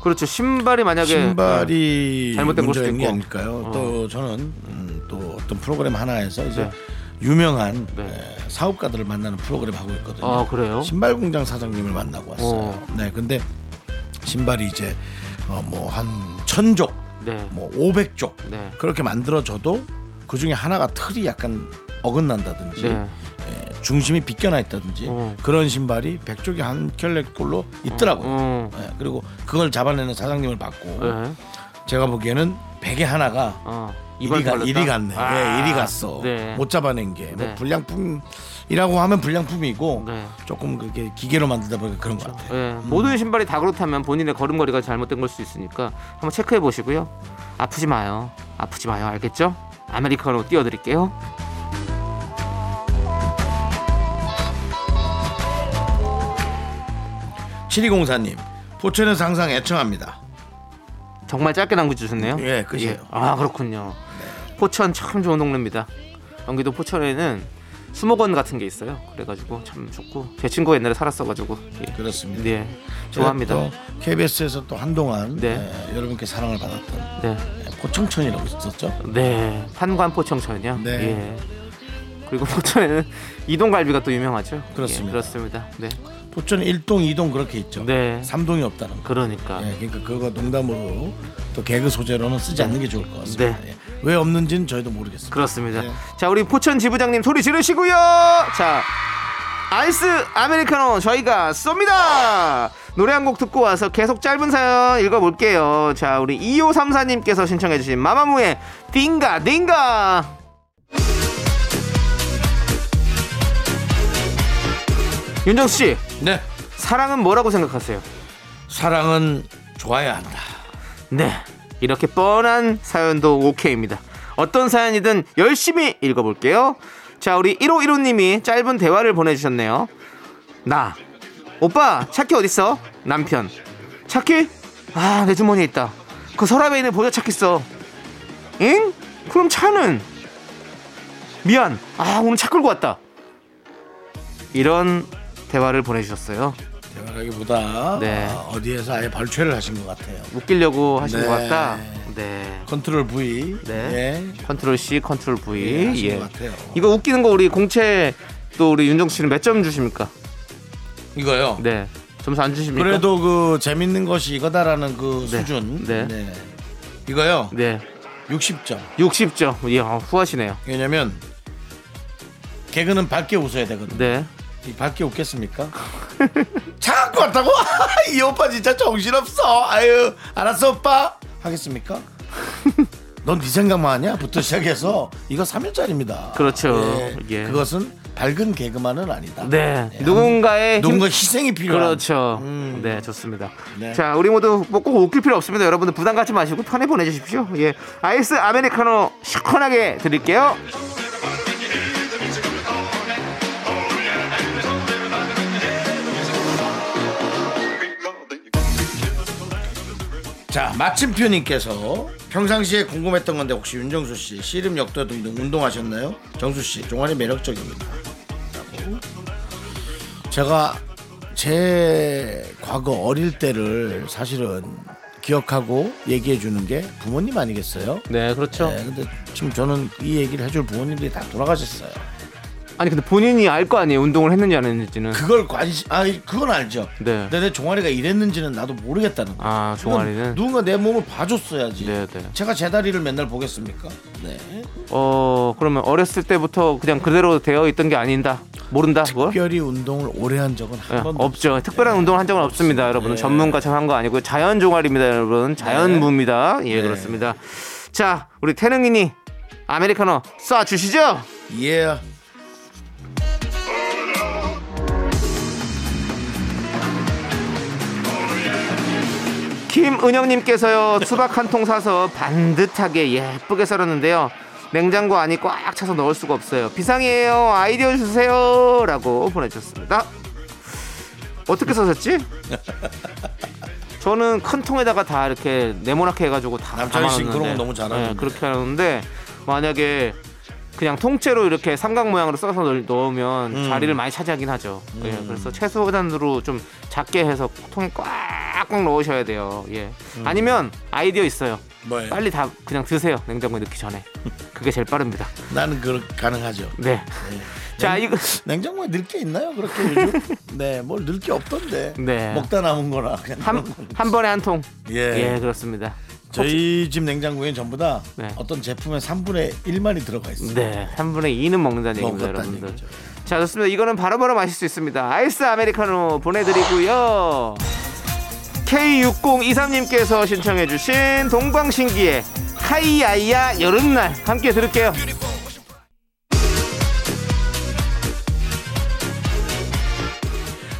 그렇죠. 신발이 만약에 신발이 네. 잘못된 걸 수도 있고. 아닐까요? 어. 또 저는 음, 또 어떤 프로그램 하나에서 이제 네. 유명한 네. 에, 사업가들을 만나는 프로그램 하고 있거든요. 아, 그래요? 신발 공장 사장님을 만나고 왔어요. 어. 네, 근데 신발이 이제 어, 뭐한 천족, 네. 뭐 오백 족 네. 그렇게 만들어져도 그 중에 하나가 틀이 약간 어긋난다든지 네. 에, 중심이 비껴나 있다든지 어. 그런 신발이 백족이 한 켤레 꼴로 있더라고요. 어. 네, 그리고 그걸 잡아내는 사장님을 받고 네. 제가 보기에는 베개 하나가 어. 이리, 가? 이리 갔네. 아. 네, 이리 갔어. 네. 못 잡아낸 게. 뭐 네. 불량품이라고 하면 불량품이고 네. 조금 그게 기계로 만들다 보니까 그런 것 같아요. 예, 모든 신발이 다 그렇다면 본인의 걸음걸이가 잘못된 걸 수 있으니까 한번 체크해 보시고요. 아프지 마요. 아프지 마요. 알겠죠? 아메리카노 띄워드릴게요. 7204님, 포천에서 항상 애청합니다. 정말 짧게 남겨 주셨네요. 예, 끝이에요. 아 그렇군요. 포천 참 좋은 동네입니다. 경기도 포천에는 수목원 같은 게 있어요. 그래가지고 참 좋고 제 친구가 옛날에 살았어가지고 예. 그렇습니다. 네 좋아합니다. 또 KBS에서 또 한동안 네. 에, 여러분께 사랑을 받았던 네, 에, 포청천이라고 있었죠. 네 판관 포청천이요. 네. 예. 그리고 포천에는 이동갈비가 또 유명하죠. 그렇습니다. 예, 그렇습니다. 네. 포천 1동, 2동 그렇게 있죠. 네. 3동이 없다는 거. 그러니까. 예, 그러니까 그거 농담으로 또 개그 소재로는 쓰지 않는 게 좋을 것 같습니다. 네. 예. 왜 없는지는 저희도 모르겠습니다. 그렇습니다. 네. 자, 우리 포천 지부장님 소리 지르시고요. 자, 아이스 아메리카노 저희가 쏩니다. 노래 한 곡 듣고 와서 계속 짧은 사연 읽어볼게요. 자, 우리 2534님께서 신청해주신 마마무의 딩가 딩가. 윤정수 씨, 네. 사랑은 뭐라고 생각하세요? 사랑은 좋아야 한다. 네. 이렇게 뻔한 사연도 오케이입니다. 어떤 사연이든 열심히 읽어볼게요. 자, 우리 1515님이 짧은 대화를 보내주셨네요. 나. 오빠, 차키 어딨어? 남편. 차키? 아, 내 주머니에 있다. 그 서랍에 있는 보조 차키 써. 응? 그럼 차는? 미안. 아, 오늘 차 끌고 왔다. 이런 대화를 보내주셨어요. 대화라기보다 네. 아, 어디에서 아예 발췌를 하신 것 같아요. 웃기려고 하신 네. 것 같다. 네. 컨트롤 V. 네. 예. 컨트롤 C, 컨트롤 V. 예, 예. 이거 웃기는 거 우리 공채 또 우리 윤정수 씨는 몇 점 주십니까? 이거요. 네. 점수 안 주십니까? 그래도 그 재밌는 것이 이거다라는 그 네. 수준. 네. 이거요. 네. 60점. 60점. 예, 어, 후하시네요. 왜냐면 개그는 밝게 웃어야 되거든요. 네. 이 밝게 웃겠습니까? 차 갖고 왔다고? 이 오빠 진짜 정신없어. 아유, 알았어 오빠. 하겠습니까? 넌 네 생각만 하냐? 부터 시작해서 이거 3일짜리입니다. 그렇죠. 예. 그것은 밝은 개그만은 아니다. 네. 예, 누군가의 힘- 누군가 희생이 필요한. 그렇죠. 음. 네, 좋습니다. 네. 자, 우리 모두 뭐 꼭 웃길 필요 없습니다. 여러분들 부담 갖지 마시고 편히 보내주십시오. 예, 아이스 아메리카노 시원하게 드릴게요. 자, 마침표님께서 평상시에 궁금했던 건데 혹시 윤정수 씨 씨름 역도 등등 운동하셨나요? 정수 씨 종아리 매력적입니다. 제가 제 과거 어릴 때를 사실은 기억하고 얘기해 주는 게 부모님 아니겠어요? 네, 그렇죠. 네, 근데 지금 저는 이 얘기를 해줄 부모님들이 다 돌아가셨어요. 아니 근데 본인이 알 거 아니에요. 운동을 했는지 안 했는지는. 그걸 관심, 아, 그건 알죠. 네. 근데 내 종아리가 이랬는지는 나도 모르겠다는 거예요. 아, 종아리는. 누군가 내 몸을 봐줬어야지. 네, 네. 제가 제 다리를 맨날 보겠습니까? 네. 어, 그러면 어렸을 때부터 그냥 그대로 되어 있던 게 아닌다. 모른다. 그걸? 특별히 운동을 오래 한 적은 한 예, 번도 없죠. 특별한 운동을 한 적은 없습니다, 여러분. 네. 전문가처럼 한 거 아니고 자연 종아리입니다, 여러분. 자연무입니다. 예, 네. 그렇습니다. 자, 우리 태능이니 아메리카노 쏴 주시죠. 예. 김은영님께서요 수박 한 통 사서 반듯하게 예쁘게 썰었는데요. 냉장고 안이 꽉 차서 넣을 수가 없어요. 비상이에요. 아이디어 주세요 라고 보내주셨습니다. 어떻게 써셨지? 저는 큰 통에다가 다 이렇게 네모나게 해가지고 다 남창희 씨. 그런 거 너무 잘하는데. 네, 그렇게 하는데 만약에 그냥 통째로 이렇게 삼각 모양으로 써서 넣- 넣으면 음. 자리를 많이 차지하긴 하죠. 예, 그래서 최소한으로 좀 작게 해서 통에 꽉꽉 넣으셔야 돼요. 예. 아니면 아이디어 있어요. 음. 뭐예요? 빨리 다 그냥 드세요. 냉장고에 넣기 전에. 그게 제일 빠릅니다. 나는 그 가능하죠. 네. 자, 이거 냉장고에 넣을 게 있나요? 그렇게 요즘? 네, 뭘 넣을 게 없던데. 네. 먹다 남은 거나 그냥 한. 한 번에 한 통. 예. 예, 그렇습니다. 저희 집 냉장고에 전부 다 네. 어떤 제품의 3분의 1만이 들어가 있어요. 네, 한 분의 2는 먹는다는 얘기입니다, 여러분들. 얘기죠. 자, 좋습니다. 이거는 바로바로 마실 수 있습니다. 아이스 아메리카노 보내드리고요. K6023님께서 신청해 주신 동방신기의 카이아이야 여름날 함께 들을게요.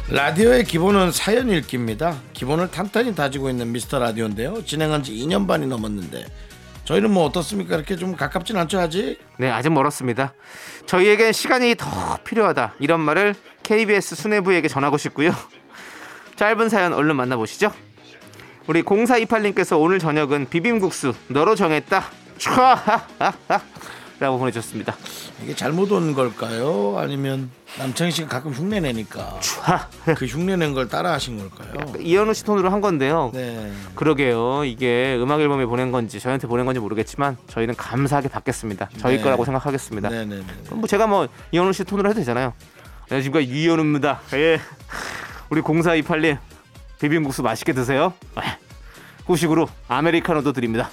라디오의 기본은 사연 읽기입니다. 기본을 탄탄히 다지고 있는 미스터 라디오인데요. 진행한 지 2년 반이 넘었는데 저희는 뭐 어떻습니까? 이렇게 좀 가깝진 않죠 아직? 네, 아직 멀었습니다. 저희에겐 시간이 더 필요하다. 이런 말을 KBS 수뇌부에게 전하고 싶고요. 짧은 사연 얼른 만나보시죠. 우리 0428님께서 오늘 저녁은 비빔국수 너로 정했다. 라고 보내주셨습니다. 이게 잘못 온 걸까요? 아니면 남창희 씨가 가끔 흉내 내니까 그 흉내 낸 걸 따라 하신 걸까요? 이현우 씨 톤으로 한 건데요. 네. 그러게요. 이게 음악 앨범에 보낸 건지 저희한테 보낸 건지 모르겠지만 저희는 감사하게 받겠습니다. 저희 네. 거라고 생각하겠습니다. 네 네네. 그럼 뭐 제가 뭐 이현우 씨 톤으로 해도 되잖아요. 안녕하십니까 이현우입니다. 예. 우리 0428님 비빔국수 맛있게 드세요. 예. 후식으로 아메리카노도 드립니다.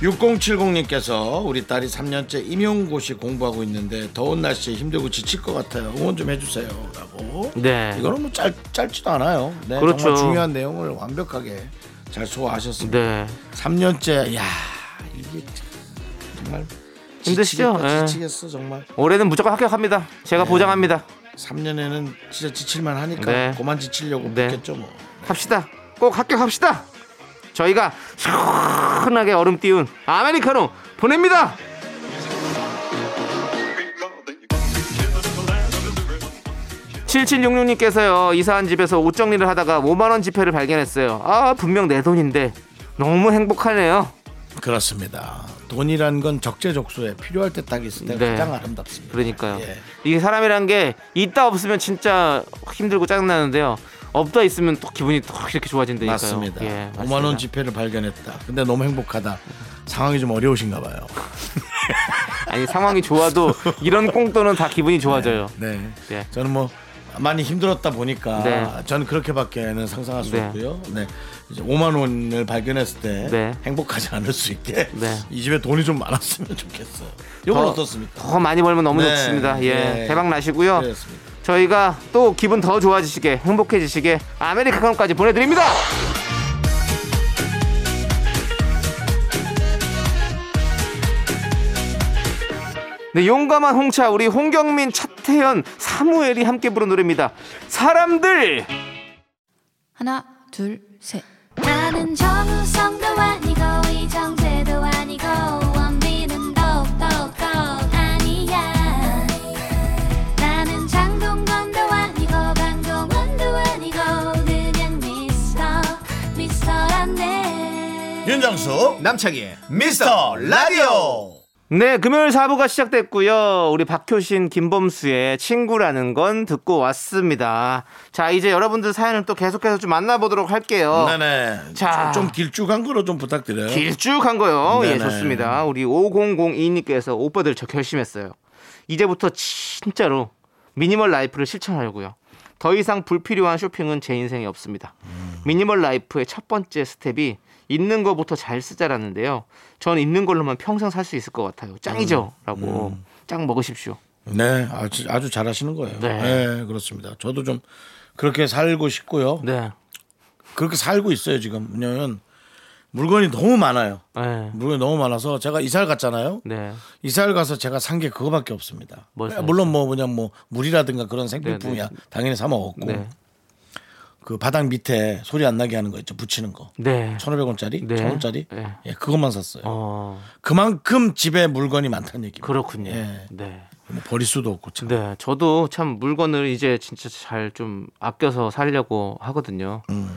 6070님께서 우리 딸이 3년째 임용고시 공부하고 있는데 더운 날씨에 힘들고 지칠 것 같아요. 응원 좀 해주세요. 라고. 네. 이거는 뭐 짧, 짧지도 않아요. 네, 그렇죠. 정말 중요한 내용을 완벽하게 잘 소화하셨습니다. 네. 3년째, 야 이게 정말 힘드시죠? 지치겠다, 예. 지치겠어 정말. 올해는 무조건 합격합니다. 제가 보장합니다. 3년에는 진짜 지칠만 하니까 네. 그만 지치려고 네. 했겠죠 뭐. 합시다. 꼭 합격합시다. 저희가 시원하게 얼음 띄운 아메리카노 보냅니다. 칠칠육육님께서요 이사한 집에서 옷 정리를 하다가 5만 원 지폐를 발견했어요. 아 분명 내 돈인데 너무 행복하네요. 그렇습니다. 돈이란 건 적재적소에 필요할 때 딱 있을 때 네. 가장 아름답습니다. 그러니까요. 예. 이게 사람이란 게 있다 없으면 진짜 힘들고 짜증나는데요. 없다 있으면 또 기분이 또 이렇게 좋아진다니까요. 맞습니다. 예, 5만 원 맞습니다. 지폐를 발견했다. 근데 너무 행복하다. 상황이 좀 어려우신가 봐요. 아니 상황이 좋아도 이런 꽁돈은 다 기분이 좋아져요. 네. 네. 저는 뭐 많이 힘들었다 보니까 네. 저는 그렇게밖에는 상상할 수 네. 없고요. 네. 이제 5만 원을 발견했을 때 네. 행복하지 않을 수 있게 네. 이 집에 돈이 좀 많았으면 좋겠어요. 이건 더- 어떻습니까? 더 많이 벌면 너무 네, 좋습니다. 예. 네. 대박 나시고요. 그렇습니다. 저희가 또 기분 더 좋아지시게 행복해지시게 아메리카노까지 보내드립니다. 네, 용감한 홍차 우리 홍경민, 차태현, 사무엘이 함께 부른 노래입니다. 사람들. 하나, 둘, 셋. 나는 정우성도 아니고 이정재도 아니고 원빈은 더욱더 아니야 나는 장동건도 아니고 강동원도 아니고 그냥 미스터 미스터란데 윤정수 남창희 미스터 라디오. 네, 금요일 4부가 시작됐고요. 우리 박효신, 김범수의 친구라는 건 듣고 왔습니다. 자, 이제 여러분들 사연을 또 계속해서 좀 만나보도록 할게요. 네네. 자. 좀 길쭉한 거로 좀 부탁드려요. 길쭉한 거요. 예, 네네. 좋습니다. 우리 5002님께서 오빠들 저 결심했어요. 이제부터 진짜로 미니멀 라이프를 실천하려고요. 더 이상 불필요한 쇼핑은 제 인생에 없습니다. 미니멀 라이프의 첫 번째 스텝이 있는 거부터 잘 쓰자라는데요. 전 있는 걸로만 평생 살 수 있을 것 같아요. 짱이죠? 라고 짱 먹으십시오. 네, 아주, 아주 잘하시는 거예요. 네. 네. 그렇습니다. 저도 좀 그렇게 살고 싶고요. 네. 그렇게 살고 있어요 지금. 왜냐면 물건이 너무 많아요. 네. 물건이 너무 많아서 제가 이사를 갔잖아요. 네. 이사를 가서 제가 산 게 그거밖에 없습니다. 뭘 사셨어요? 물론 뭐 그냥 뭐 물이라든가 그런 생필품이야 네, 네. 당연히 사 먹었고 네. 그 바닥 밑에 소리 안 나게 하는 거 있죠 붙이는 거 네. 1,500원짜리, 네. 1,000원짜리 네. 예, 그것만 샀어요. 어, 그만큼 집에 물건이 많다는 얘기입니다. 그렇군요. 예. 네. 뭐 버릴 수도 없고 참. 네, 저도 참 물건을 이제 진짜 잘 좀 아껴서 살려고 하거든요. 음.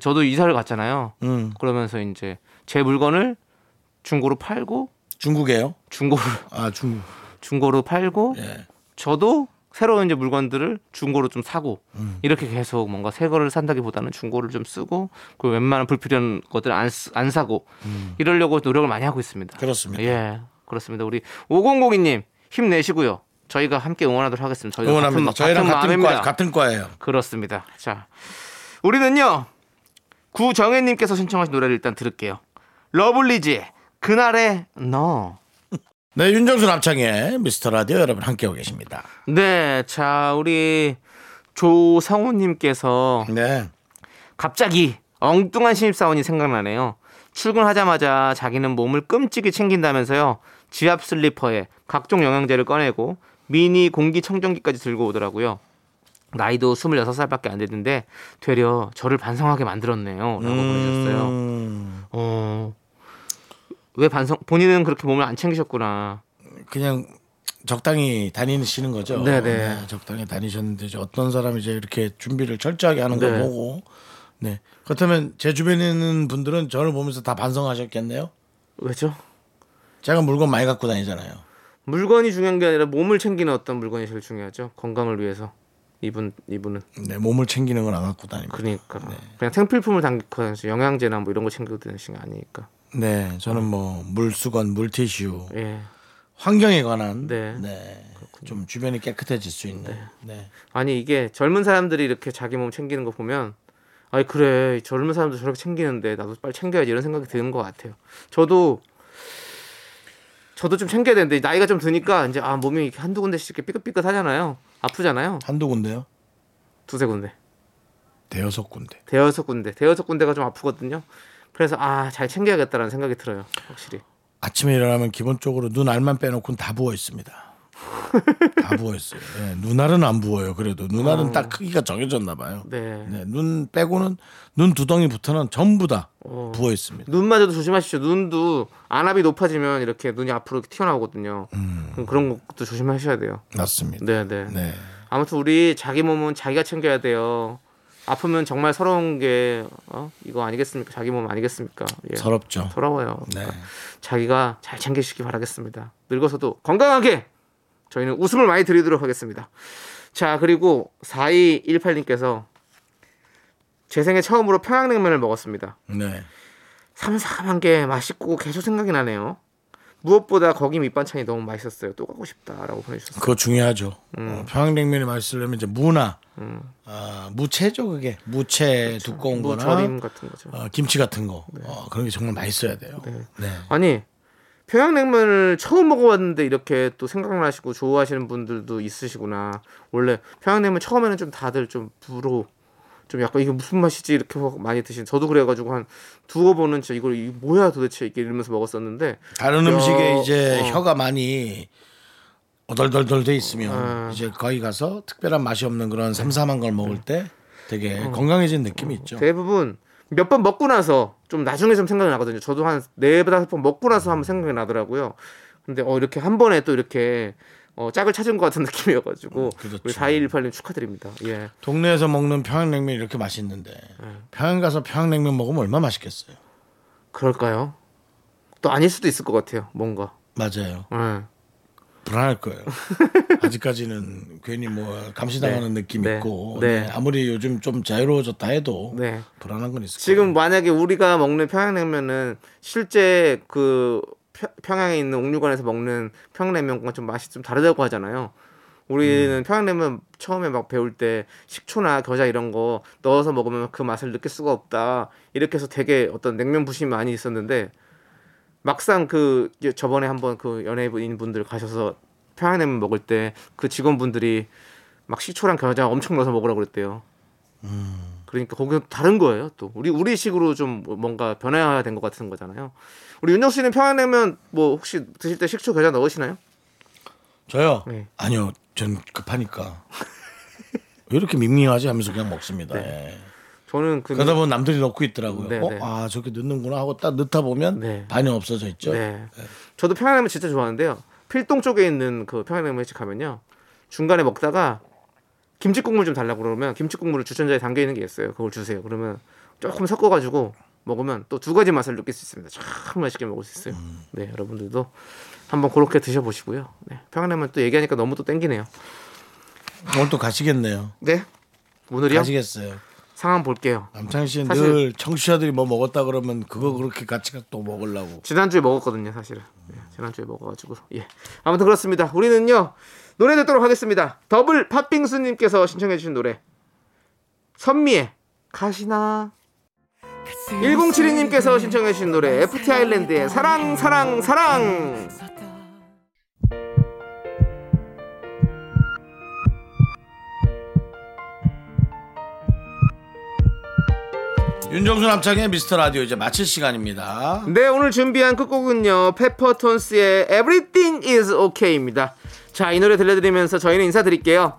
저도 이사를 갔잖아요. 음. 그러면서 이제 제 물건을 중고로 팔고 중국이에요? 중고로 아 중국. 중고로 팔고 예. 저도 새로운 이제 물건들을 중고로 좀 사고 음. 이렇게 계속 뭔가 새 거를 산다기보다는 중고를 좀 쓰고 그 웬만한 불필요한 것들 안, 쓰- 안 사고 이러려고 노력을 많이 하고 있습니다. 음. 그렇습니다. 예, 그렇습니다. 우리 5002님 힘내시고요. 저희가 함께 응원하도록 하겠습니다. 응원합니다. 같은, 저희랑 같은 같은. 과 같은 과예요. 그렇습니다. 자, 우리는요 구정혜 님께서 신청하신 노래를 일단 들을게요. 러블리즈의 그날의 너. 네, 윤정수 남창의 미스터 라디오 여러분 함께하고 계십니다. 네, 자 우리 조성우님께서 네. 갑자기 엉뚱한 신입사원이 생각나네요. 출근하자마자 자기는 몸을 끔찍이 챙긴다면서요. 지압 슬리퍼에 각종 영양제를 꺼내고 미니 공기청정기까지 들고 오더라고요. 나이도 26살밖에 안 됐는데 되려 저를 반성하게 만들었네요. 라고. 음, 어, 왜 반성, 본인은 그렇게 몸을 안 챙기셨구나. 그냥 적당히 다니시는 거죠. 네네. 적당히 다니셨는데 이제 어떤 사람이 이제 이렇게 준비를 철저하게 하는 네. 걸 보고 네. 그렇다면 제 주변에 있는 분들은 저를 보면서 다 반성하셨겠네요. 왜죠? 제가 물건 많이 갖고 다니잖아요. 물건이 중요한 게 아니라 몸을 챙기는 어떤 물건이 제일 중요하죠. 건강을 위해서. 이분 이분은 네, 몸을 챙기는 건 안 갖고 다닙니다. 그러니까 그냥 생필품을 담고 다니시 영양제나 뭐 이런 거 챙겨 다니시는 게 아니니까. 네, 저는 뭐 물수건, 물티슈, 예. 환경에 관한 네. 네. 좀 주변이 깨끗해질 수 있는. 네. 아니 이게 젊은 사람들이 이렇게 자기 몸 챙기는 거 보면 아니 그래 젊은 사람들 저렇게 챙기는데 나도 빨리 챙겨야지 이런 생각이 드는 것 같아요. 저도 저도 좀 챙겨야 되는데 나이가 좀 드니까 이제 아 몸이 이렇게 한두 군데씩 이렇게 삐끗삐끗 하잖아요. 아프잖아요. 한두 군데요? 두세 군데, 대여섯 군데. 대여섯 군데, 대여섯 군데가 좀 아프거든요. 그래서 아 잘 챙겨야겠다라는 생각이 들어요. 확실히. 아침에 일어나면 기본적으로 눈 알만 빼놓고는 다 부어 있습니다. 다 부어 있어요. 네, 눈알은 안 부어요. 그래도 눈알은 딱 크기가 정해졌나 봐요. 네. 네, 눈 빼고는 눈 두덩이부터는 전부 다 어. 부어 있습니다. 눈마저도 조심하십시오. 눈도 안압이 높아지면 이렇게 눈이 앞으로 이렇게 튀어나오거든요. 그럼 그런 것도 조심하셔야 돼요. 맞습니다. 네, 네. 네. 아무튼 우리 자기 몸은 자기가 챙겨야 돼요. 아프면 정말 서러운 게 어? 이거 아니겠습니까? 자기 몸 아니겠습니까? 예. 서럽죠. 서러워요. 네. 그러니까 자기가 잘 챙기시기 바라겠습니다. 늙어서도 건강하게 저희는 웃음을 많이 드리도록 하겠습니다. 자, 그리고 4218님께서 제 생애 처음으로 평양냉면을 먹었습니다. 네. 삼삼한 게 맛있고 계속 생각이 나네요. 무엇보다 거기 밑반찬이 너무 맛있었어요. 또 가고 싶다라고 보내주셨어요. 그거 중요하죠. 음. 어, 평양냉면이 맛있으려면 이제 무나 아, 무채죠 그게 무채 두꺼운 거나 무절임 같은 거죠. 어, 김치 같은 거 어, 그런 게 정말 맛있어야 돼요. 네. 아니 평양냉면을 처음 먹어봤는데 이렇게 또 생각나시고 좋아하시는 분들도 있으시구나. 원래 평양냉면 처음에는 좀 다들 좀 부러 좀 약간 이게 무슨 맛이지 이렇게 많이 드신 저도 그래가지고 한 두어 번은 진짜 이걸 이게 뭐야 도대체 이게 이러면서 먹었었는데 다른 야, 음식에 이제 어. 혀가 많이 오덜덜덜 돼 있으면 아. 이제 거기 가서 특별한 맛이 없는 그런 삼삼한 걸 먹을 때 되게 어. 건강해진 느낌이 있죠. 대부분 몇 번 먹고 나서 좀 나중에 좀 생각이 나거든요. 저도 한 네 다섯 번 먹고 나서 한번 생각이 나더라고요. 근데 어 이렇게 한 번에 또 이렇게 어 짝을 찾은 것 같은 느낌이어가지고 그렇죠. 우리 4218님 축하드립니다. 예. 동네에서 먹는 평양냉면이 이렇게 맛있는데 네. 평양 가서 평양냉면 먹으면 얼마나 맛있겠어요. 그럴까요? 또 아닐 수도 있을 것 같아요. 뭔가. 맞아요. 예. 불안할 거예요. 아직까지는 괜히 뭐 감시당하는 느낌 네. 있고 네. 네, 아무리 요즘 좀 자유로워졌다 해도 네. 불안한 건 있을 지금 거예요. 만약에 우리가 먹는 평양냉면은 실제 그 평- 평양에 있는 옥류관에서 먹는 평양냉면과 좀 맛이 좀 다르다고 하잖아요. 우리는 평양냉면 처음에 막 배울 때 식초나 겨자 이런 거 넣어서 먹으면 그 맛을 느낄 수가 없다. 이렇게 해서 되게 어떤 냉면 부심이 많이 있었는데 막상 그 저번에 한번 그 연예인 분들 가셔서 평양냉면 먹을 때 그 직원분들이 막 식초랑 겨자 엄청 넣어서 먹으라고 그랬대요. 그러니까 거기는 다른 거예요. 또 우리 우리식으로 좀 뭔가 변화된 것 같은 거잖아요. 우리 윤정 씨는 평양냉면 뭐 혹시 드실 때 식초 겨자 넣으시나요? 저요? 네. 아니요. 전 급하니까. 왜 이렇게 밍밍하지 하면서 그냥 먹습니다. 예. 저는 그 그러다 보면 남들이 넣고 있더라고요. 네, 어? 네. 아, 저렇게 넣는구나 하고 딱 넣다 보면 네. 반이 없어져 있죠. 네. 저도 평양냉면 진짜 좋아하는데요. 필동 쪽에 있는 그 평양냉면집 가면요. 중간에 먹다가 김치 국물 좀 달라고 그러면 김치 국물을 주전자에 담겨 있는 게 있어요. 그걸 주세요. 그러면 조금 섞어 가지고 먹으면 또 두 가지 맛을 느낄 수 있습니다. 참 맛있게 먹을 수 있어요. 음. 네, 여러분들도 한번 그렇게 드셔 보시고요. 네. 평양냉면 또 얘기하니까 너무 또 땡기네요. 오늘 또 가시겠네요. 네. 오늘이요? 가시겠어요. 상황 볼게요. 씨는 사실- 늘 청취자들이 뭐 먹었다 그러면 그거 그렇게 같이 또 먹으려고. 지난주에 먹었거든요, 사실은. 예, 지난주에 먹어가지고. 예. 아무튼 그렇습니다. 우리는요, 노래 듣도록 하겠습니다. 더블 팥빙수님께서 신청해주신 노래. 선미의 가시나. 1072님께서 신청해주신 노래. FT 아일랜드의 사랑, 사랑, 사랑. 윤정수 남창의 미스터 라디오 이제 마칠 시간입니다. 네, 오늘 준비한 끝곡은요, 페퍼톤스의 Everything is OK입니다. 자, 이 노래 들려드리면서 저희는 인사드릴게요.